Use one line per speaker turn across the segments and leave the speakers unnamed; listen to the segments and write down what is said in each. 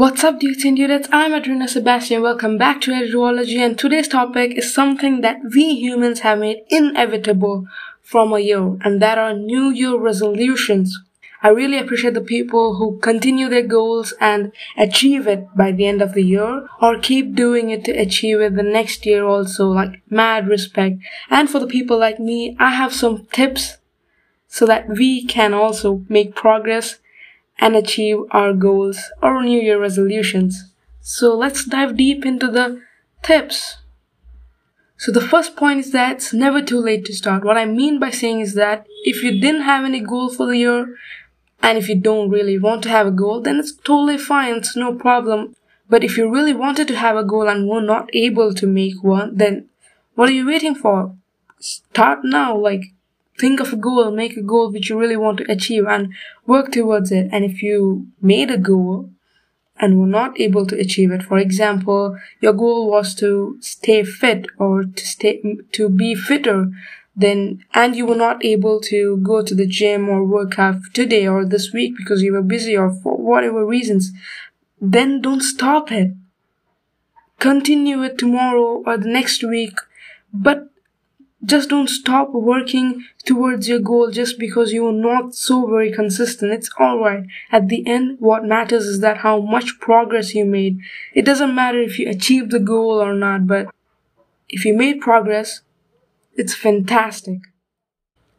What's up, dudes and dudettes? I'm Adrina Sebastian. Welcome back to Edgeology, and today's topic is something that we humans have made inevitable from a year, and that are New Year resolutions. I really appreciate the people who continue their goals and achieve it by the end of the year, or keep doing it to achieve it the next year also, like mad respect. And for the people like me, I have some tips so that we can also make progress and achieve our goals or New Year resolutions. So let's dive deep into the tips. So the first point is that it's never too late to start. What I mean by saying is that if you didn't have any goal for the year, and if you don't really want to have a goal, then it's totally fine. It's no problem. But if you really wanted to have a goal and were not able to make one, then what are you waiting for? Start now. Like, think of a goal, make a goal which you really want to achieve and work towards it. And if you made a goal and were not able to achieve it, for example, your goal was to stay fit or to stay, to be fitter, then, and you were not able to go to the gym or work out today or this week because you were busy or for whatever reasons, then don't stop it. Continue it tomorrow or the next week, but just don't stop working towards your goal just because you're not so very consistent. It's alright. At the end, what matters is that how much progress you made. It doesn't matter if you achieved the goal or not, but if you made progress, it's fantastic.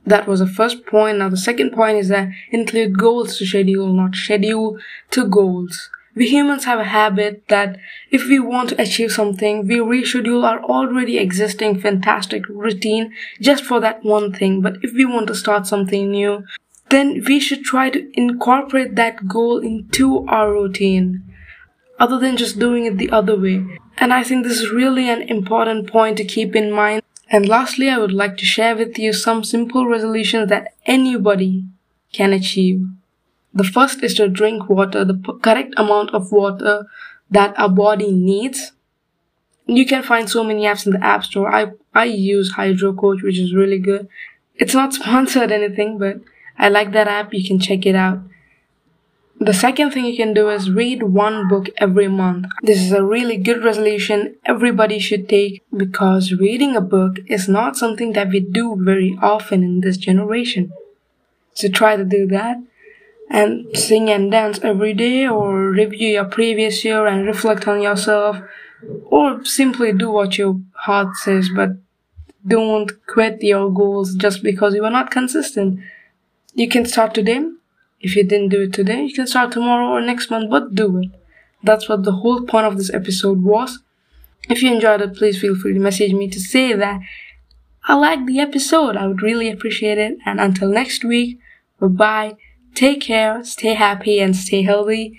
That was the first point. Now the second point is that include goals to schedule, not schedule to goals. We humans have a habit that if we want to achieve something, we reschedule our already existing fantastic routine just for that one thing. But if we want to start something new, then we should try to incorporate that goal into our routine other than just doing it the other way. And I think this is really an important point to keep in mind. And lastly, I would like to share with you some simple resolutions that anybody can achieve. The first is to drink water, the p- correct amount of water that our body needs. You can find so many apps in the App Store. I, I use Hydro Coach, which is really good. It's not sponsored anything, but I like that app. You can check it out. The second thing you can do is read one book every month. This is a really good resolution everybody should take because reading a book is not something that we do very often in this generation. So try to do that and sing and dance every day or review your previous year and reflect on yourself or simply do what your heart says but don't quit your goals just because you are not consistent. You can start today. If you didn't do it today you can start tomorrow or next month but do it. That's what the whole point of this episode was. If you enjoyed it please feel free to message me to say that i liked the episode. I would really appreciate it. And until next week bye bye Take care, stay happy and stay healthy,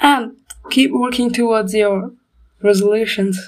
and keep working towards your resolutions.